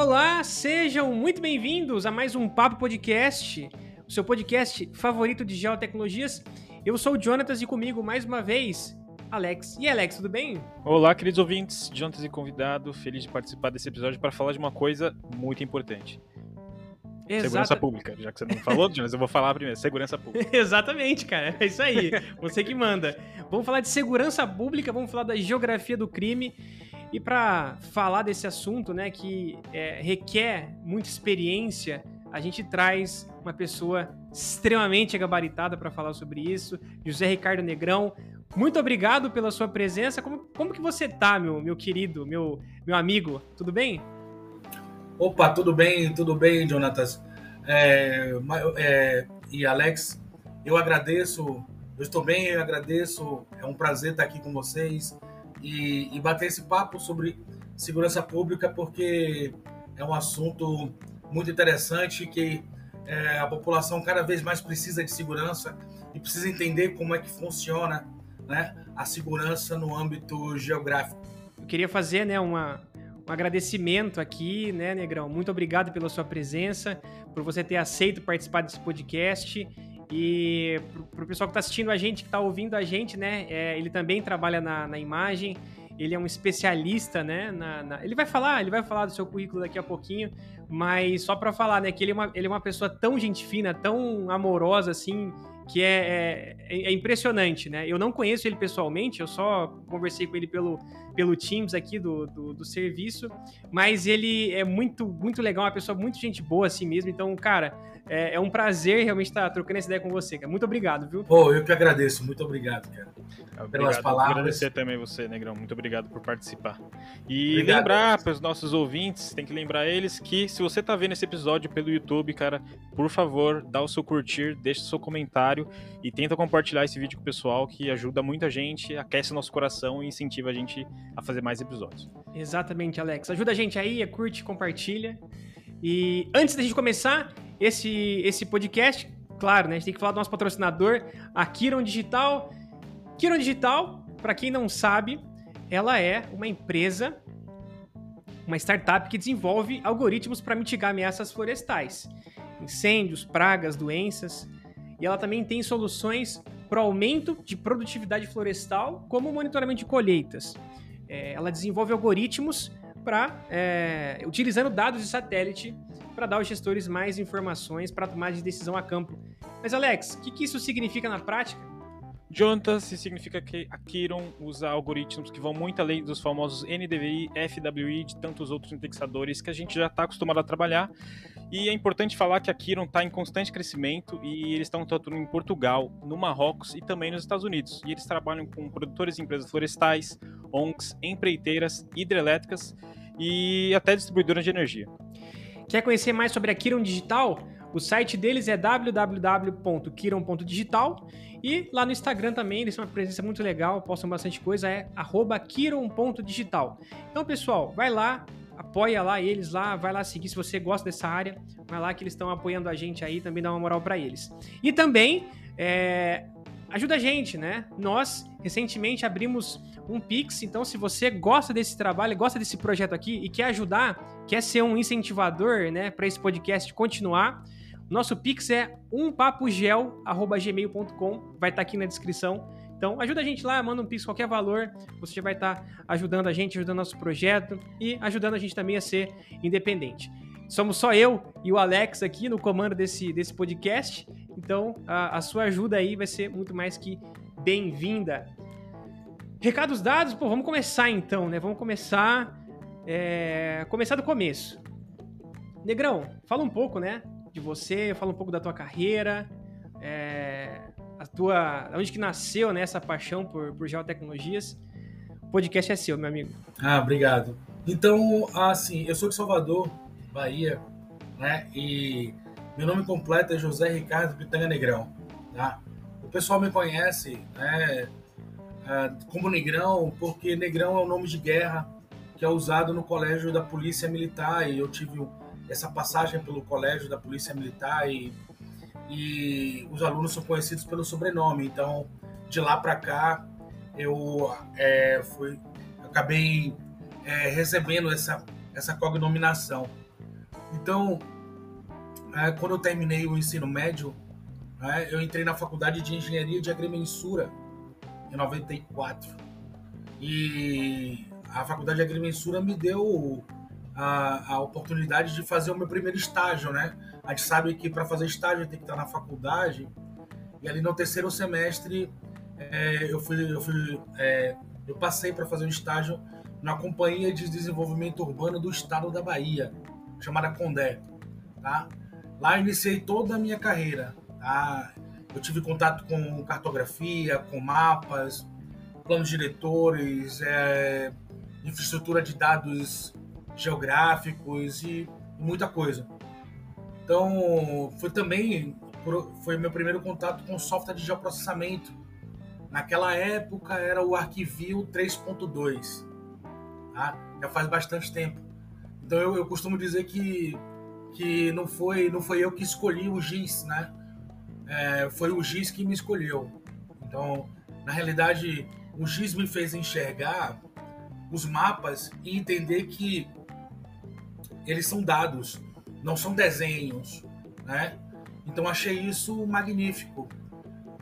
Olá, sejam muito bem-vindos a mais um Papo Podcast, o seu podcast favorito de geotecnologias. Eu sou o Jonatas e comigo mais uma vez, Alex. E Alex, tudo bem? Olá, queridos ouvintes, Jonatas e convidado, feliz de participar desse episódio para falar de uma coisa muito importante. Exato. Segurança pública, já que você não falou, Jonas, eu vou falar primeiro. Segurança pública. Exatamente, cara. É isso aí. Você que manda. Vamos falar de segurança pública, vamos falar da geografia do crime. E para falar desse assunto, né, que é, requer muita experiência, a gente traz uma pessoa extremamente gabaritada para falar sobre isso, José Ricardo Negrão. Muito obrigado pela sua presença. Como, como que você tá, meu, meu querido, meu, meu amigo? Tudo bem? Opa, tudo bem, tudo bem, Jonatas. É, é, e Alex, eu agradeço, eu estou bem, eu agradeço, é um prazer estar aqui com vocês e, e bater esse papo sobre segurança pública, porque é um assunto muito interessante que é, a população cada vez mais precisa de segurança e precisa entender como é que funciona né, a segurança no âmbito geográfico. Eu queria fazer né, uma, um agradecimento aqui, né, Negrão? Muito obrigado pela sua presença, por você ter aceito participar desse podcast. E para o pessoal que está assistindo a gente, que está ouvindo a gente, né? É, ele também trabalha na, na, imagem, ele é um especialista, né? Na, na... Ele vai falar, ele vai falar do seu currículo daqui a pouquinho, mas só para falar, né? Que ele é, uma, ele é uma pessoa tão gente fina, tão amorosa, assim, que é, é, é, impressionante, né? Eu não conheço ele pessoalmente, eu só conversei com ele pelo, pelo Teams aqui do, do, do, serviço, mas ele é muito, muito legal, uma pessoa muito gente boa assim mesmo. Então, cara, é, é um prazer realmente estar trocando essa ideia com você, cara. Muito obrigado, viu? Pô, eu que agradeço, muito obrigado, cara. Obrigado, pelas palavras. Agradecer também você, Negrão. Muito obrigado por participar. E obrigado, lembrar para os nossos ouvintes, tem que lembrar eles que se você tá vendo esse episódio pelo YouTube, cara, por favor, dá o seu curtir, deixa o seu comentário e tenta compartilhar esse vídeo com o pessoal que ajuda muita gente, aquece nosso coração e incentiva a gente a fazer mais episódios. Exatamente, Alex. Ajuda a gente aí, curte, compartilha. E antes da gente começar esse, esse podcast, claro, né? A gente tem que falar do nosso patrocinador, a Kiron Digital. Kiron Digital, para quem não sabe, ela é uma empresa, uma startup que desenvolve algoritmos para mitigar ameaças florestais, incêndios, pragas, doenças. E ela também tem soluções para aumento de produtividade florestal, como monitoramento de colheitas. É, ela desenvolve algoritmos para é, utilizando dados de satélite para dar aos gestores mais informações para tomar de decisão a campo. Mas Alex, o que, que isso significa na prática? Jontas significa que a Kiron usa algoritmos que vão muito além dos famosos NDVI, FWI de tantos outros indexadores que a gente já está acostumado a trabalhar. E é importante falar que a Kiron está em constante crescimento e eles estão atuando em Portugal, no Marrocos e também nos Estados Unidos. E eles trabalham com produtores e empresas florestais, ONGs, empreiteiras, hidrelétricas e até distribuidoras de energia. Quer conhecer mais sobre a Kiron Digital? O site deles é www.kiron.digital e lá no Instagram também eles têm uma presença muito legal, postam bastante coisa, é kiron.digital. Então, pessoal, vai lá, apoia lá eles lá, vai lá seguir se você gosta dessa área, vai lá que eles estão apoiando a gente aí, também dá uma moral para eles. E também é, ajuda a gente, né? Nós recentemente abrimos um Pix, então se você gosta desse trabalho, gosta desse projeto aqui e quer ajudar, quer ser um incentivador, né, para esse podcast continuar, nosso Pix é umpapogel@gmail.com, vai estar tá aqui na descrição. Então, ajuda a gente lá, manda um Pix qualquer valor, você já vai estar ajudando a gente, ajudando nosso projeto e ajudando a gente também a ser independente. Somos só eu e o Alex aqui no comando desse, desse podcast, então a, a sua ajuda aí vai ser muito mais que bem-vinda. Recados dados, pô, vamos começar então, né? Vamos começar. É, começar do começo. Negrão, fala um pouco, né? De você, fala um pouco da tua carreira, é, a tua. Onde que nasceu né, essa paixão por, por geotecnologias. O podcast é seu, meu amigo. Ah, obrigado. Então, assim, eu sou de Salvador, Bahia, né? E meu nome completo é José Ricardo Pitanga Negrão, tá? O pessoal me conhece, né? Ah, como Negrão, porque Negrão é o nome de guerra que é usado no colégio da Polícia Militar e eu tive essa passagem pelo colégio da Polícia Militar e, e os alunos são conhecidos pelo sobrenome. Então, de lá para cá, eu é, fui, acabei é, recebendo essa, essa cognominação. Então, é, quando eu terminei o ensino médio, é, eu entrei na faculdade de engenharia de agrimensura em 94. E a faculdade de agrimensura me deu a, a oportunidade de fazer o meu primeiro estágio, né? A gente sabe que para fazer estágio tem que estar na faculdade. E ali no terceiro semestre é, eu fui, eu fui, é, eu passei para fazer um estágio na Companhia de Desenvolvimento Urbano do Estado da Bahia, chamada Condé, tá? Lá iniciei toda a minha carreira, tá? Eu tive contato com cartografia, com mapas, planos diretores, é, infraestrutura de dados geográficos e muita coisa. Então, foi também foi meu primeiro contato com software de geoprocessamento. Naquela época era o Arquivio 3.2, tá? Já faz bastante tempo. Então eu, eu costumo dizer que que não foi não foi eu que escolhi o GIS, né? É, foi o GIS que me escolheu. Então, na realidade, o GIS me fez enxergar os mapas e entender que eles são dados, não são desenhos, né? Então achei isso magnífico.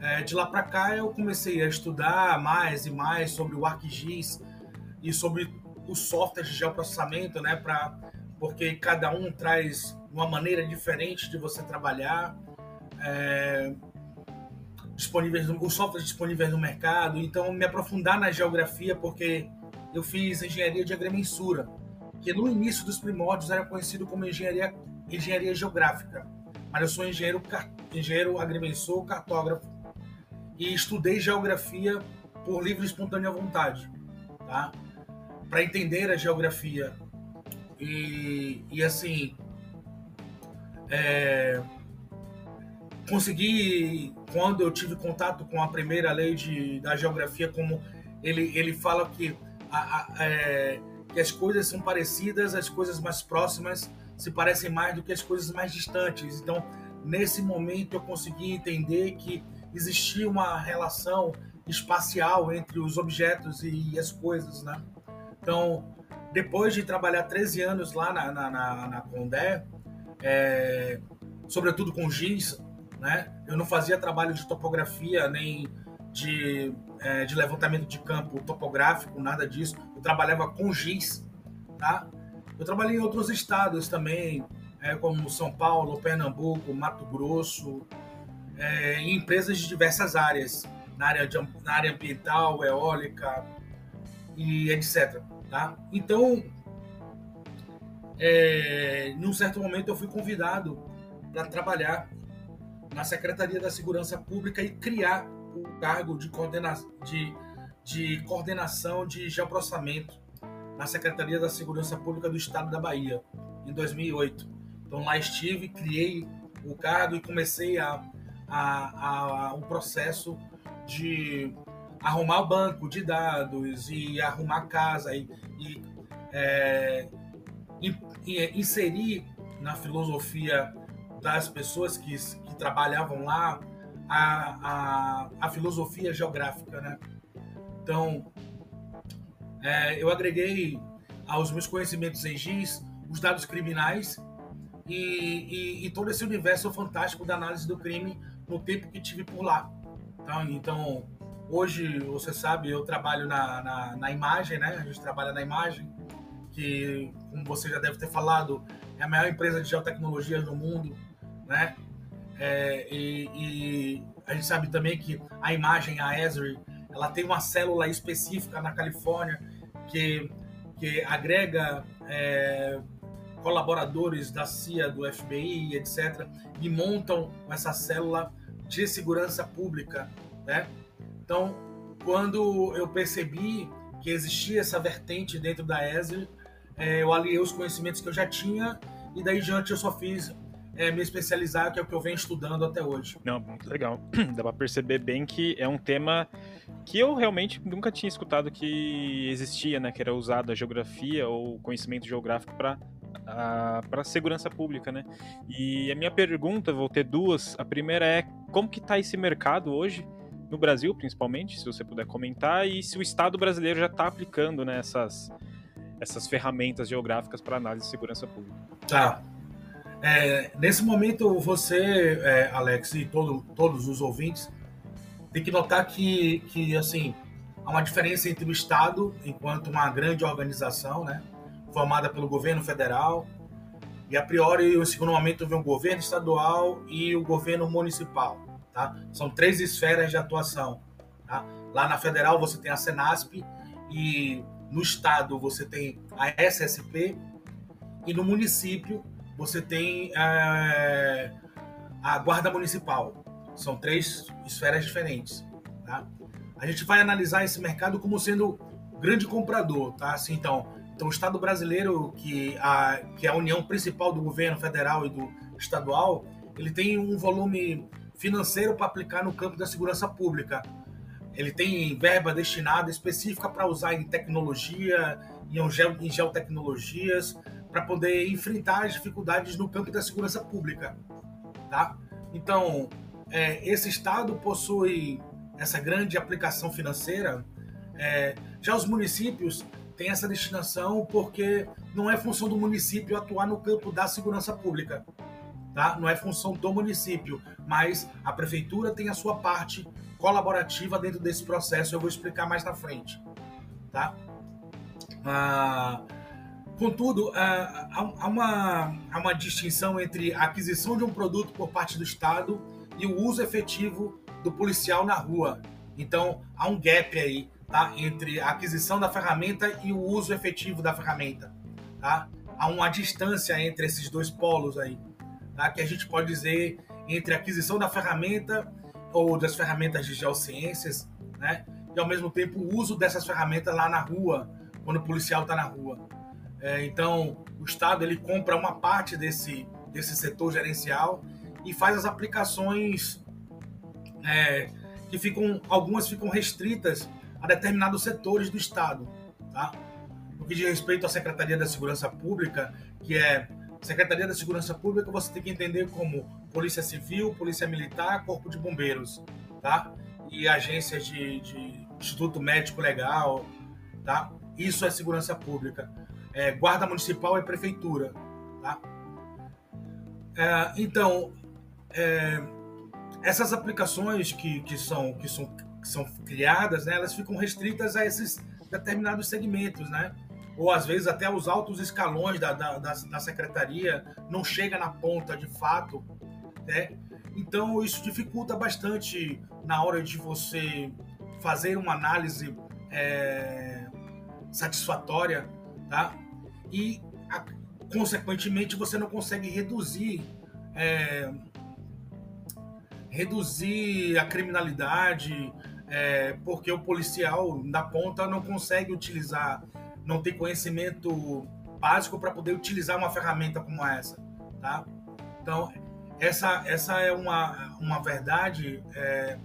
É, de lá para cá eu comecei a estudar mais e mais sobre o ArcGIS e sobre o software de geoprocessamento, né? Para porque cada um traz uma maneira diferente de você trabalhar. É, disponíveis, os softwares disponíveis no mercado. Então, me aprofundar na geografia, porque eu fiz engenharia de agrimensura que no início dos primórdios era conhecido como engenharia, engenharia geográfica. Mas eu sou engenheiro, engenheiro agrimensor, cartógrafo e estudei geografia por livre e espontânea vontade, tá? Para entender a geografia. E, e assim, é, consegui, quando eu tive contato com a primeira lei de, da geografia, como ele, ele fala que a, a, é, que as coisas são parecidas, as coisas mais próximas se parecem mais do que as coisas mais distantes. Então, nesse momento, eu consegui entender que existia uma relação espacial entre os objetos e as coisas, né? Então, depois de trabalhar 13 anos lá na, na, na, na Condé, é, sobretudo com giz, né? Eu não fazia trabalho de topografia nem de, é, de levantamento de campo topográfico, nada disso. Trabalhava com giz, tá? Eu trabalhei em outros estados também, é, como São Paulo, Pernambuco, Mato Grosso, é, em empresas de diversas áreas, na área, de, na área ambiental, eólica e etc. Tá? Então, é, num certo momento eu fui convidado para trabalhar na Secretaria da Segurança Pública e criar o cargo de, coordena de, de coordenação de geoprocessamento na Secretaria da Segurança Pública do Estado da Bahia, em 2008. Então lá estive, criei o cargo e comecei a, a, a um processo de arrumar o banco de dados e arrumar casa e, e, é, e inserir na filosofia das pessoas que, que trabalhavam lá a, a, a filosofia geográfica, né? Então, é, eu agreguei aos meus conhecimentos em GIS os dados criminais e, e, e, todo esse universo fantástico da análise do crime no tempo que tive por lá. Então, então hoje, você sabe, eu trabalho na, na, na, imagem, né? A gente trabalha na imagem, que, como você já deve ter falado, é a maior empresa de geotecnologia do mundo, né? É, e, e, a gente sabe também que a imagem, a Esri, ela tem uma célula específica na Califórnia que, que agrega é, colaboradores da CIA, do FBI, etc., e montam essa célula de segurança pública, né? Então, quando eu percebi que existia essa vertente dentro da ESRI, é, eu aliei os conhecimentos que eu já tinha e daí diante eu só fiz é, me especializar, que é o que eu venho estudando até hoje. Não, muito legal. Dá para perceber bem que é um tema que eu realmente nunca tinha escutado que existia, né? Que era usado a geografia ou conhecimento geográfico para para segurança pública, né? E a minha pergunta, vou ter duas. A primeira é como que está esse mercado hoje no Brasil, principalmente, se você puder comentar, e se o Estado brasileiro já está aplicando né, essas, essas ferramentas geográficas para análise de segurança pública. Tá. É, nesse momento, você, é, Alex, e todo, todos os ouvintes, tem que notar que, que assim, há uma diferença entre o Estado, enquanto uma grande organização, né, formada pelo governo federal, e a priori, em segundo momento, vem o governo estadual e o governo municipal. Tá? São três esferas de atuação. Tá? Lá na federal você tem a Senasp e no estado você tem a SSP e no município você tem é, a Guarda Municipal. São três esferas diferentes. Tá? A gente vai analisar esse mercado como sendo grande comprador. Tá? Assim, então, então, o Estado brasileiro, que, a, que é a união principal do governo federal e do estadual, ele tem um volume financeiro para aplicar no campo da segurança pública. Ele tem verba destinada específica para usar em tecnologia, em, em geotecnologias, para poder enfrentar as dificuldades no campo da segurança pública. Tá? Então, é, esse Estado possui essa grande aplicação financeira. É, já os municípios têm essa destinação porque não é função do município atuar no campo da segurança pública. Tá? Não é função do município, mas a prefeitura tem a sua parte colaborativa dentro desse processo. Eu vou explicar mais na frente. Tá? Ah, Contudo, há uma, há uma distinção entre a aquisição de um produto por parte do Estado e o uso efetivo do policial na rua. Então, há um gap aí, tá? Entre a aquisição da ferramenta e o uso efetivo da ferramenta, tá? Há uma distância entre esses dois polos aí, tá? Que a gente pode dizer entre a aquisição da ferramenta ou das ferramentas de geociências, né? E ao mesmo tempo o uso dessas ferramentas lá na rua, quando o policial está na rua. É, então, o Estado ele compra uma parte desse, desse setor gerencial e faz as aplicações é, que ficam, algumas ficam restritas a determinados setores do Estado. Tá? No que diz respeito à Secretaria da Segurança Pública, que é Secretaria da Segurança Pública, você tem que entender como Polícia Civil, Polícia Militar, Corpo de Bombeiros, tá? E agências de, de Instituto Médico Legal, tá? Isso é segurança pública é, guarda municipal e prefeitura. Tá? É, então, é, essas aplicações que, que, são, que, são, que são criadas, né, elas ficam restritas a esses determinados segmentos, né? ou às vezes até os altos escalões da, da, da, da secretaria não chega na ponta de fato, né? Então isso dificulta bastante na hora de você fazer uma análise é, satisfatória, tá? E, a, consequentemente, você não consegue reduzir é, reduzir a criminalidade, é, porque o policial na ponta não consegue utilizar, não tem conhecimento básico para poder utilizar uma ferramenta como essa, tá? Então essa essa é uma, uma verdade é,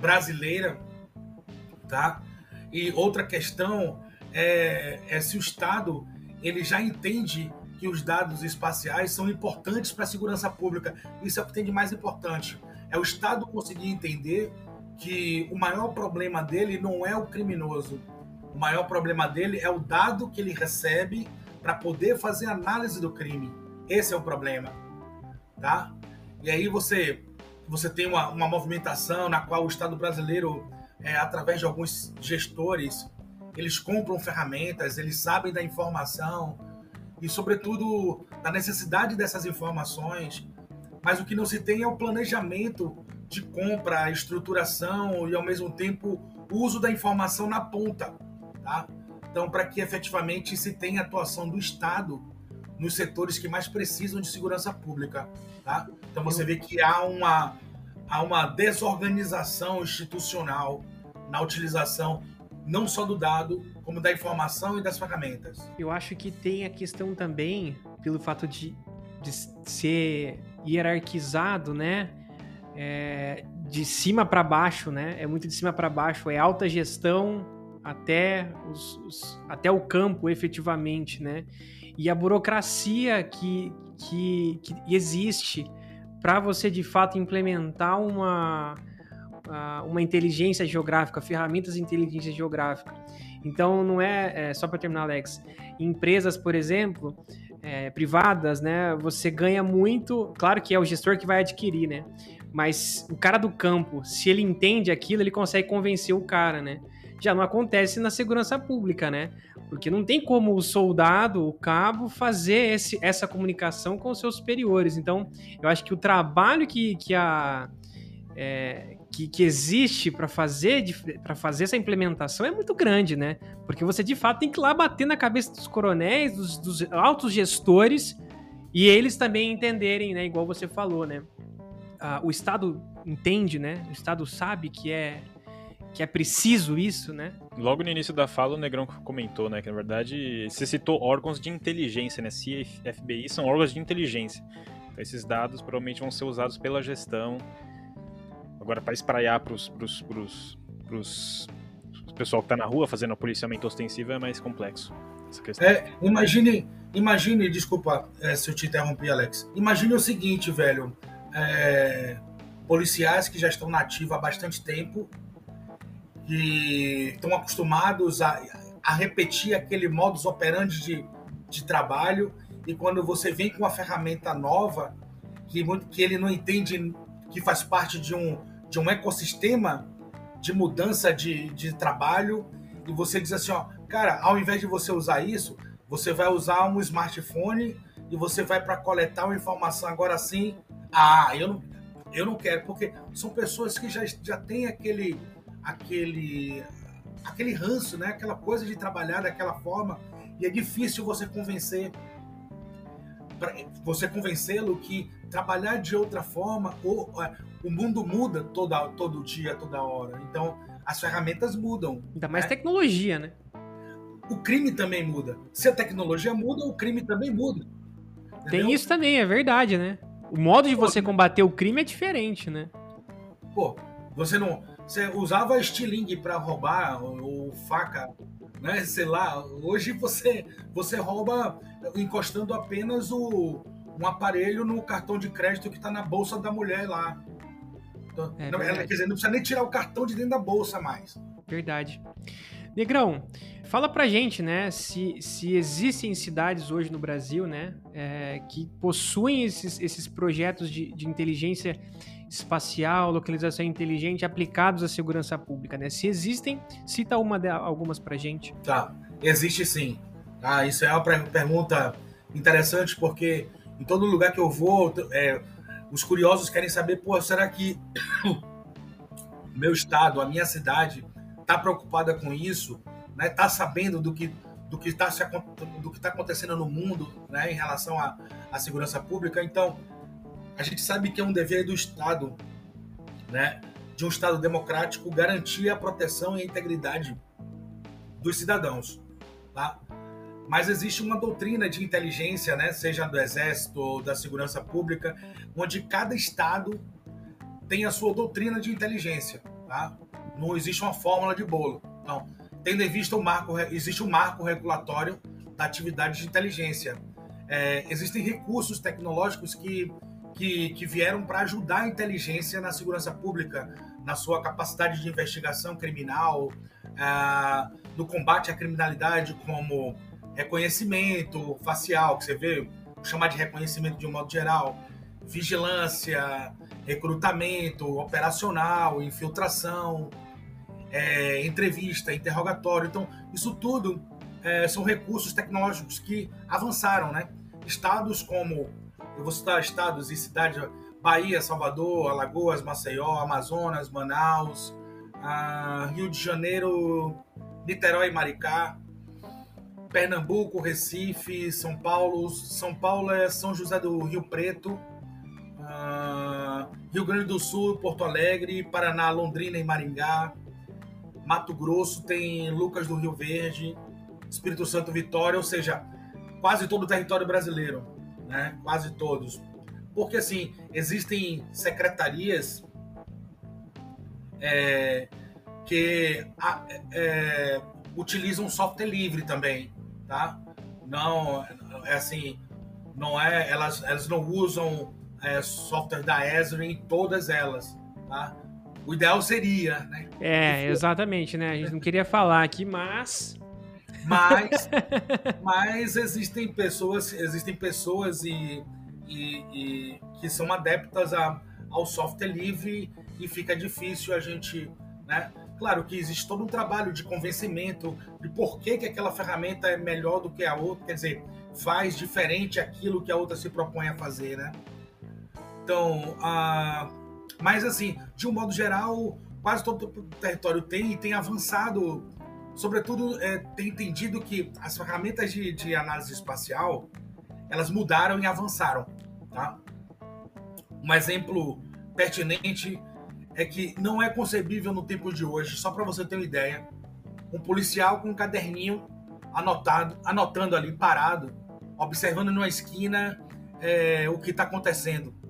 brasileira, tá? E outra questão é, é se o Estado ele já entende que os dados espaciais são importantes para a segurança pública. Isso é o que tem de mais importante. É o Estado conseguir entender que o maior problema dele não é o criminoso. O maior problema dele é o dado que ele recebe para poder fazer análise do crime. Esse é o problema, tá? E aí você você tem uma, uma movimentação na qual o Estado brasileiro, é, através de alguns gestores, eles compram ferramentas, eles sabem da informação e, sobretudo, da necessidade dessas informações. Mas o que não se tem é o planejamento de compra, estruturação e, ao mesmo tempo, o uso da informação na ponta. Tá? Então, para que efetivamente se tenha atuação do Estado nos setores que mais precisam de segurança pública. Tá? Então, você vê que há uma, há uma desorganização institucional na utilização não só do dado, como da informação e das ferramentas. Eu acho que tem a questão também, pelo fato de, de ser hierarquizado, né? É, de cima para baixo, né? É muito de cima para baixo, é alta gestão até, os, os, até o campo, efetivamente, né? E a burocracia que, que, que existe para você de fato implementar uma uma inteligência geográfica, ferramentas de inteligência geográfica. Então, não é, é só para terminar, Alex. Empresas, por exemplo, é, privadas, né, você ganha muito. Claro que é o gestor que vai adquirir, né? Mas o cara do campo, se ele entende aquilo, ele consegue convencer o cara, né? Já não acontece na segurança pública, né? Porque não tem como o soldado, o cabo, fazer esse, essa comunicação com os seus superiores. Então, eu acho que o trabalho que, que a. É, que, que, existe para fazer para fazer essa implementação é muito grande, né? Porque você de fato tem que ir lá bater na cabeça dos coronéis, dos, dos altos gestores e eles também entenderem, né? Igual você falou, né? Ah, o Estado entende, né? O Estado sabe que é que é preciso isso, né? Logo no início da fala, o Negrão comentou, né, que na verdade você citou órgãos de inteligência, né? CIA e FBI são órgãos de inteligência. Então, esses dados provavelmente vão ser usados pela gestão. Agora, para espraiar para os pessoal que está na rua fazendo policiamento ostensivo é mais complexo. Essa questão. É, imagine, imagine, desculpa é, se eu te interrompi, Alex. Imagine o seguinte, velho. É, policiais que já estão nativos há bastante tempo que estão acostumados a, a repetir aquele modus operandi de, de trabalho e quando você vem com uma ferramenta nova que, que ele não entende que faz parte de um, de um ecossistema de mudança de, de trabalho e você diz assim, ó, cara, ao invés de você usar isso, você vai usar um smartphone e você vai para coletar uma informação agora sim. Ah, eu não, eu não quero, porque são pessoas que já, já têm aquele aquele aquele ranço, né? Aquela coisa de trabalhar daquela forma e é difícil você convencer você convencê-lo que trabalhar de outra forma ou é, o mundo muda toda todo dia, toda hora. Então as ferramentas mudam. Ainda mais né? tecnologia, né? O crime também muda. Se a tecnologia muda, o crime também muda. Entendeu? Tem isso também, é verdade, né? O modo de você combater o crime é diferente, né? Pô, você não você usava estilingue para roubar ou, ou, faca, né? Sei lá. Hoje você você rouba encostando apenas o um aparelho no cartão de crédito que está na bolsa da mulher lá. Então, é não, ela, quer dizer, não precisa nem tirar o cartão de dentro da bolsa mais. Verdade. Negrão, fala pra gente, né, se, se existem cidades hoje no Brasil, né, é, que possuem esses, esses projetos de, de inteligência espacial, localização inteligente aplicados à segurança pública, né? Se existem, cita uma de, algumas pra gente. Tá, existe sim. Ah, isso é uma pergunta interessante porque em todo lugar que eu vou, é, os curiosos querem saber, pô, será que meu estado, a minha cidade está preocupada com isso, né? Tá sabendo do que do que está do que está acontecendo no mundo, né, em relação à, à segurança pública. Então, a gente sabe que é um dever do Estado, né, de um Estado democrático, garantir a proteção e a integridade dos cidadãos, tá? Mas existe uma doutrina de inteligência, né, seja do Exército ou da Segurança Pública, onde cada Estado tem a sua doutrina de inteligência, tá? Não existe uma fórmula de bolo. Não. Tendo em vista o marco, existe um marco regulatório da atividade de inteligência. É, existem recursos tecnológicos que que, que vieram para ajudar a inteligência na segurança pública, na sua capacidade de investigação criminal, ah, no combate à criminalidade, como reconhecimento facial, que você vê, chamar de reconhecimento de um modo geral, vigilância, recrutamento, operacional, infiltração, é, entrevista, interrogatório. Então, isso tudo é, são recursos tecnológicos que avançaram, né? Estados como eu vou citar estados e cidades: Bahia, Salvador, Alagoas, Maceió, Amazonas, Manaus, ah, Rio de Janeiro, Niterói, Maricá, Pernambuco, Recife, São Paulo. São Paulo é São José do Rio Preto, ah, Rio Grande do Sul, Porto Alegre, Paraná, Londrina e Maringá. Mato Grosso tem Lucas do Rio Verde, Espírito Santo, Vitória, ou seja, quase todo o território brasileiro né? quase todos. Porque, assim, existem secretarias é, que é, utilizam software livre também, tá? Não, é assim, não é, elas, elas não usam é, software da Esri em todas elas, tá? O ideal seria, né? É, exatamente, né? A gente não queria falar aqui, mas Mas, mas existem pessoas, existem pessoas e, e, e que são adeptas a, ao software livre e fica difícil a gente, né? Claro que existe todo um trabalho de convencimento de por que, que aquela ferramenta é melhor do que a outra, quer dizer, faz diferente aquilo que a outra se propõe a fazer, né? Então, mas assim, de um modo geral, quase todo o território tem e tem avançado, sobretudo é, tem entendido que as ferramentas de, de análise espacial, elas mudaram e avançaram, tá? Um exemplo pertinente é que não é concebível no tempo de hoje, só para você ter uma ideia, um policial com um caderninho anotado, anotando ali, parado, observando numa esquina é, o que está acontecendo.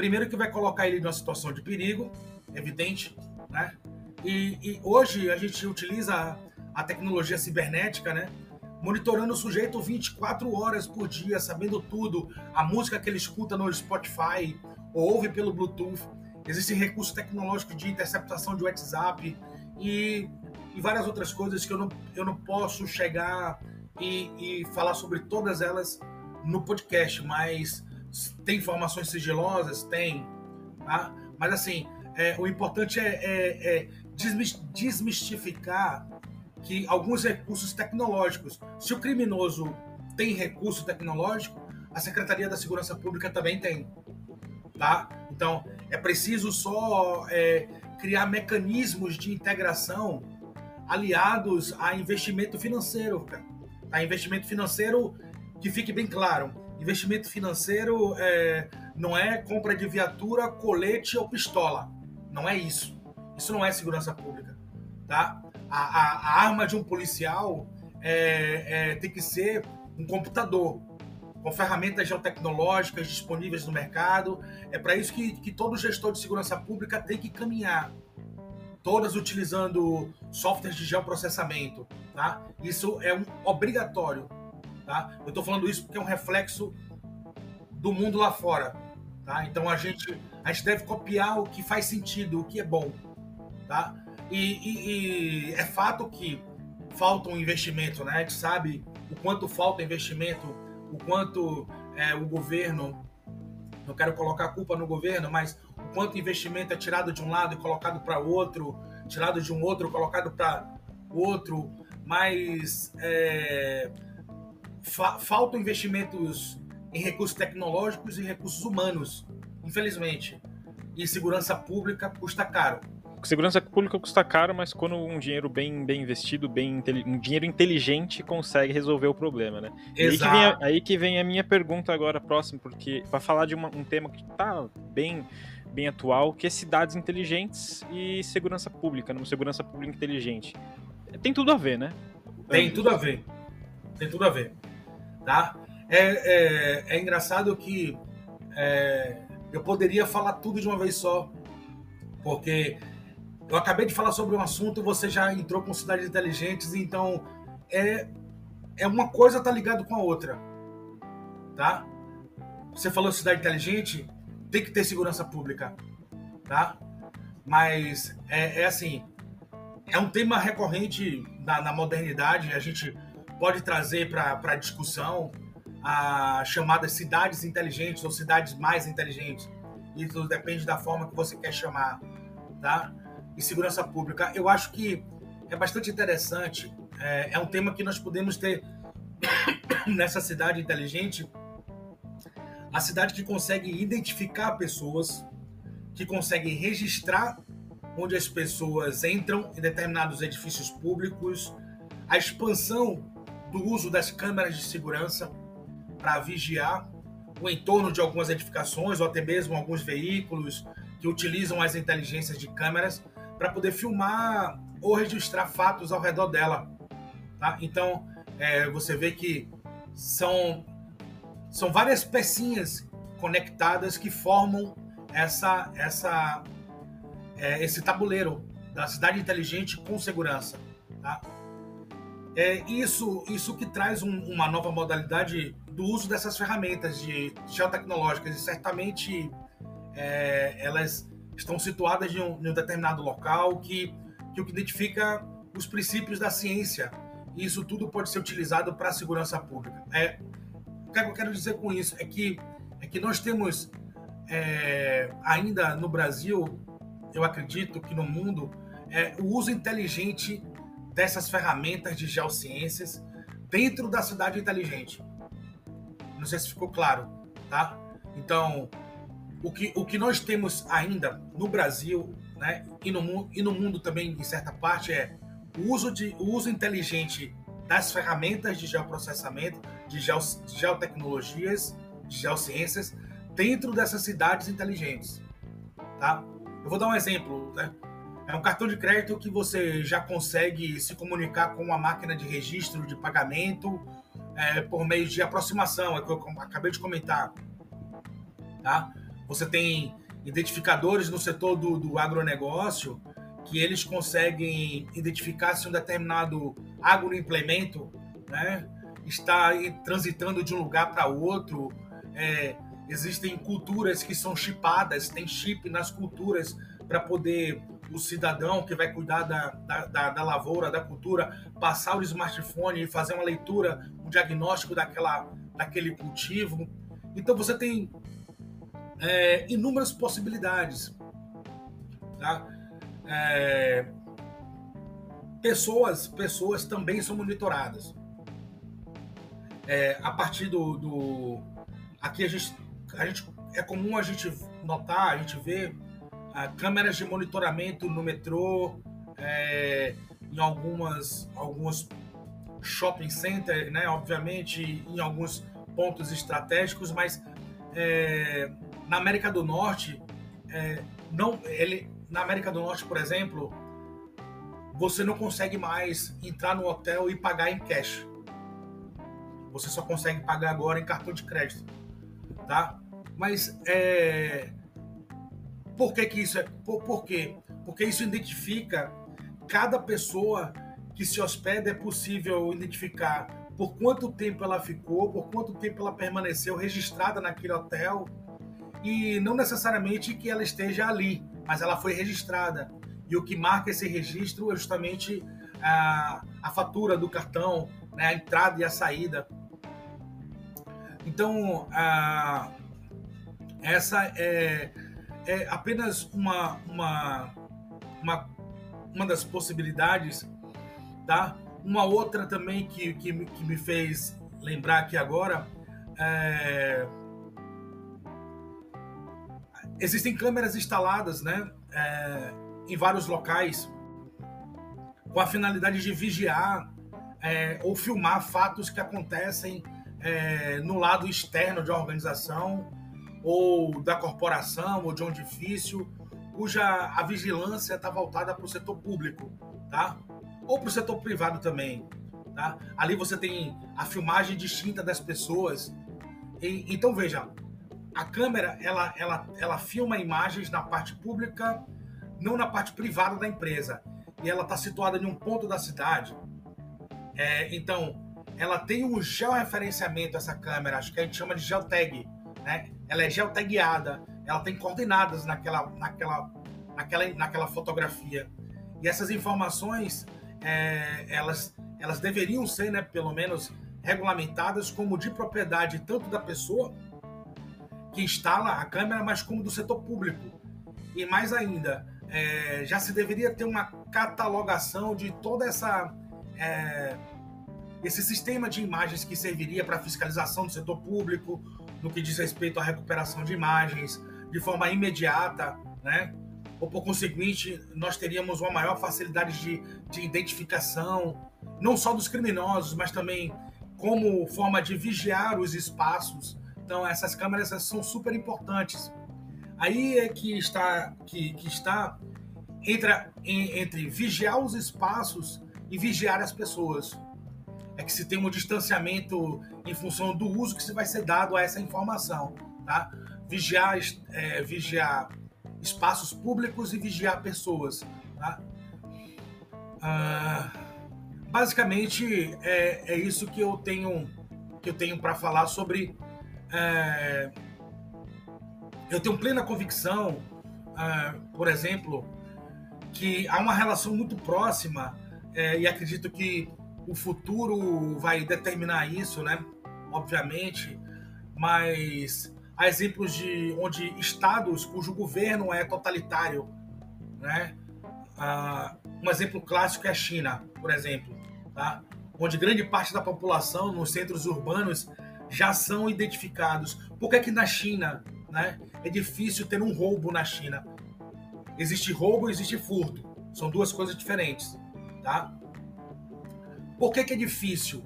Primeiro que vai colocar ele numa situação de perigo, evidente, né? E, e hoje a gente utiliza a tecnologia cibernética, né? Monitorando o sujeito 24 horas por dia, sabendo tudo, a música que ele escuta no Spotify ou ouve pelo Bluetooth. Existem recursos tecnológicos de interceptação de WhatsApp e, e várias outras coisas que eu não, eu não posso chegar e, e falar sobre todas elas no podcast, mas tem informações sigilosas? Tem. Tá? Mas assim, é, o importante é, é, é desmistificar que alguns recursos tecnológicos, se o criminoso tem recurso tecnológico, a Secretaria da Segurança Pública também tem. Tá? Então, é preciso só é, criar mecanismos de integração aliados a investimento financeiro. Tá? Investimento financeiro, que fique bem claro, investimento financeiro é, não é compra de viatura, colete ou pistola. Não é isso. Isso não é segurança pública. Tá? A, a, a arma de um policial é, é, tem que ser um computador, com ferramentas geotecnológicas disponíveis no mercado. É para isso que, que todo gestor de segurança pública tem que caminhar. Todas utilizando softwares de geoprocessamento. Tá? Isso é um obrigatório. Tá? Eu estou falando isso porque é um reflexo do mundo lá fora. Tá? Então a gente, a gente deve copiar o que faz sentido, o que é bom. Tá? E, e, e é fato que falta um investimento, né? A gente sabe o quanto falta investimento o quanto é, o governo, não quero colocar a culpa no governo, mas o quanto investimento é tirado de um lado e colocado para outro, tirado de um outro colocado para outro, mas é, fa faltam investimentos em recursos tecnológicos e recursos humanos, infelizmente. E segurança pública custa caro segurança pública custa caro, mas quando um dinheiro bem, bem investido, bem um dinheiro inteligente consegue resolver o problema, né? Aí que, a, aí que, vem a, minha pergunta agora próximo, porque para falar de uma, um tema que está bem bem atual, que é cidades inteligentes e segurança pública, numa segurança pública inteligente. Tem tudo a ver, né? Tem tudo a ver. Tem tudo a ver. Tá? É, é, é engraçado que é, eu poderia falar tudo de uma vez só, porque eu acabei de falar sobre um assunto você já entrou com cidades inteligentes, então é, é uma coisa tá ligado com a outra, tá? Você falou cidade inteligente, tem que ter segurança pública, tá? Mas é, é assim, é um tema recorrente na, na modernidade, a gente pode trazer para discussão a chamadas cidades inteligentes ou cidades mais inteligentes. Isso depende da forma que você quer chamar, tá? e segurança pública. Eu acho que é bastante interessante, é, é um tema que nós podemos ter nessa cidade inteligente, a cidade que consegue identificar pessoas, que consegue registrar onde as pessoas entram em determinados edifícios públicos, a expansão do uso das câmeras de segurança para vigiar o entorno de algumas edificações ou até mesmo alguns veículos que utilizam as inteligências de câmeras para poder filmar ou registrar fatos ao redor dela. Tá? Então, é, você vê que são, são várias pecinhas conectadas que formam essa, essa, é, esse tabuleiro da cidade inteligente com segurança. Tá? É isso, isso que traz um, uma nova modalidade do uso dessas ferramentas de geotecnológicas e certamente é, elas estão situadas em um, em um determinado local que, que o que identifica os princípios da ciência. E isso tudo pode ser utilizado para a segurança pública. É, o que eu quero dizer com isso? É que, é que nós temos é, ainda no Brasil, eu acredito que no mundo, é, o uso inteligente dessas ferramentas de geociências dentro da cidade inteligente. Não sei se ficou claro, tá? Então, o que, o que nós temos ainda no Brasil né, e, no, e no mundo também, em certa parte, é o uso, de, o uso inteligente das ferramentas de geoprocessamento, de, geo, de geotecnologias, de geociências, dentro dessas cidades inteligentes. Tá? Eu vou dar um exemplo. Né? É um cartão de crédito que você já consegue se comunicar com uma máquina de registro de pagamento é, por meio de aproximação, é o que eu acabei de comentar. Tá? Você tem identificadores no setor do, do agronegócio que eles conseguem identificar se um determinado agroimplemento né, está transitando de um lugar para outro. É, existem culturas que são chipadas, tem chip nas culturas para poder o cidadão que vai cuidar da, da, da, da, lavoura, da cultura, passar o smartphone e fazer uma leitura, um diagnóstico daquela, daquele cultivo. Então você tem é, inúmeras possibilidades. Tá? É, pessoas, pessoas também são monitoradas. É, a partir do, do, aqui a gente, a gente é comum a gente notar, a gente ver câmeras de monitoramento no metrô, é, em algumas algumas shopping centers, né? Obviamente em alguns pontos estratégicos, mas é, na América do Norte, é, não, ele, na América do Norte, por exemplo, você não consegue mais entrar no hotel e pagar em cash. Você só consegue pagar agora em cartão de crédito, tá? Mas é, por que, que isso é? Por, por quê? Porque isso identifica cada pessoa que se hospeda é possível identificar por quanto tempo ela ficou, por quanto tempo ela permaneceu registrada naquele hotel, e não necessariamente que ela esteja ali, mas ela foi registrada. E o que marca esse registro é justamente a, a fatura do cartão, né, a entrada e a saída. Então, a, essa é, é apenas uma, uma, uma, uma das possibilidades, tá? Uma outra também que, que, que me fez lembrar aqui agora é, Existem câmeras instaladas né, é, em vários locais com a finalidade de vigiar é, ou filmar fatos que acontecem é, no lado externo de uma organização ou da corporação ou de um edifício cuja a vigilância está voltada para o setor público, tá? Ou para o setor privado também, tá? Ali você tem a filmagem distinta das pessoas. E, então veja, a câmera ela, ela, ela filma imagens na parte pública, não na parte privada da empresa. E ela está situada em um ponto da cidade. É, então, ela tem um georreferenciamento, essa câmera, acho que a gente chama de geotag. Né? Ela é geotagueada, ela tem coordenadas naquela, naquela, naquela, naquela fotografia. E essas informações, é, elas, elas deveriam ser, né, pelo menos, regulamentadas como de propriedade tanto da pessoa que instala a câmera, mas como do setor público. E mais ainda, é, já se deveria ter uma catalogação de toda essa é, esse sistema de imagens que serviria para fiscalização do setor público, no que diz respeito à recuperação de imagens de forma imediata, né? Ou por conseguinte, nós teríamos uma maior facilidade de, de identificação, não só dos criminosos, mas também como forma de vigiar os espaços então essas câmeras são super importantes. Aí é que está que, que está entra em, entre vigiar os espaços e vigiar as pessoas. É que se tem um distanciamento em função do uso que se vai ser dado a essa informação, tá? Vigiar, é, vigiar espaços públicos e vigiar pessoas, tá? Ah, basicamente é, é isso que eu tenho que eu tenho para falar sobre é, eu tenho plena convicção, é, por exemplo, que há uma relação muito próxima é, e acredito que o futuro vai determinar isso, né? Obviamente, mas há exemplos de onde estados cujo governo é totalitário, né? Ah, um exemplo clássico é a China, por exemplo, tá? onde grande parte da população nos centros urbanos já são identificados. Por que, é que na China né, é difícil ter um roubo na China? Existe roubo existe furto. São duas coisas diferentes. Tá? Por que, que é difícil?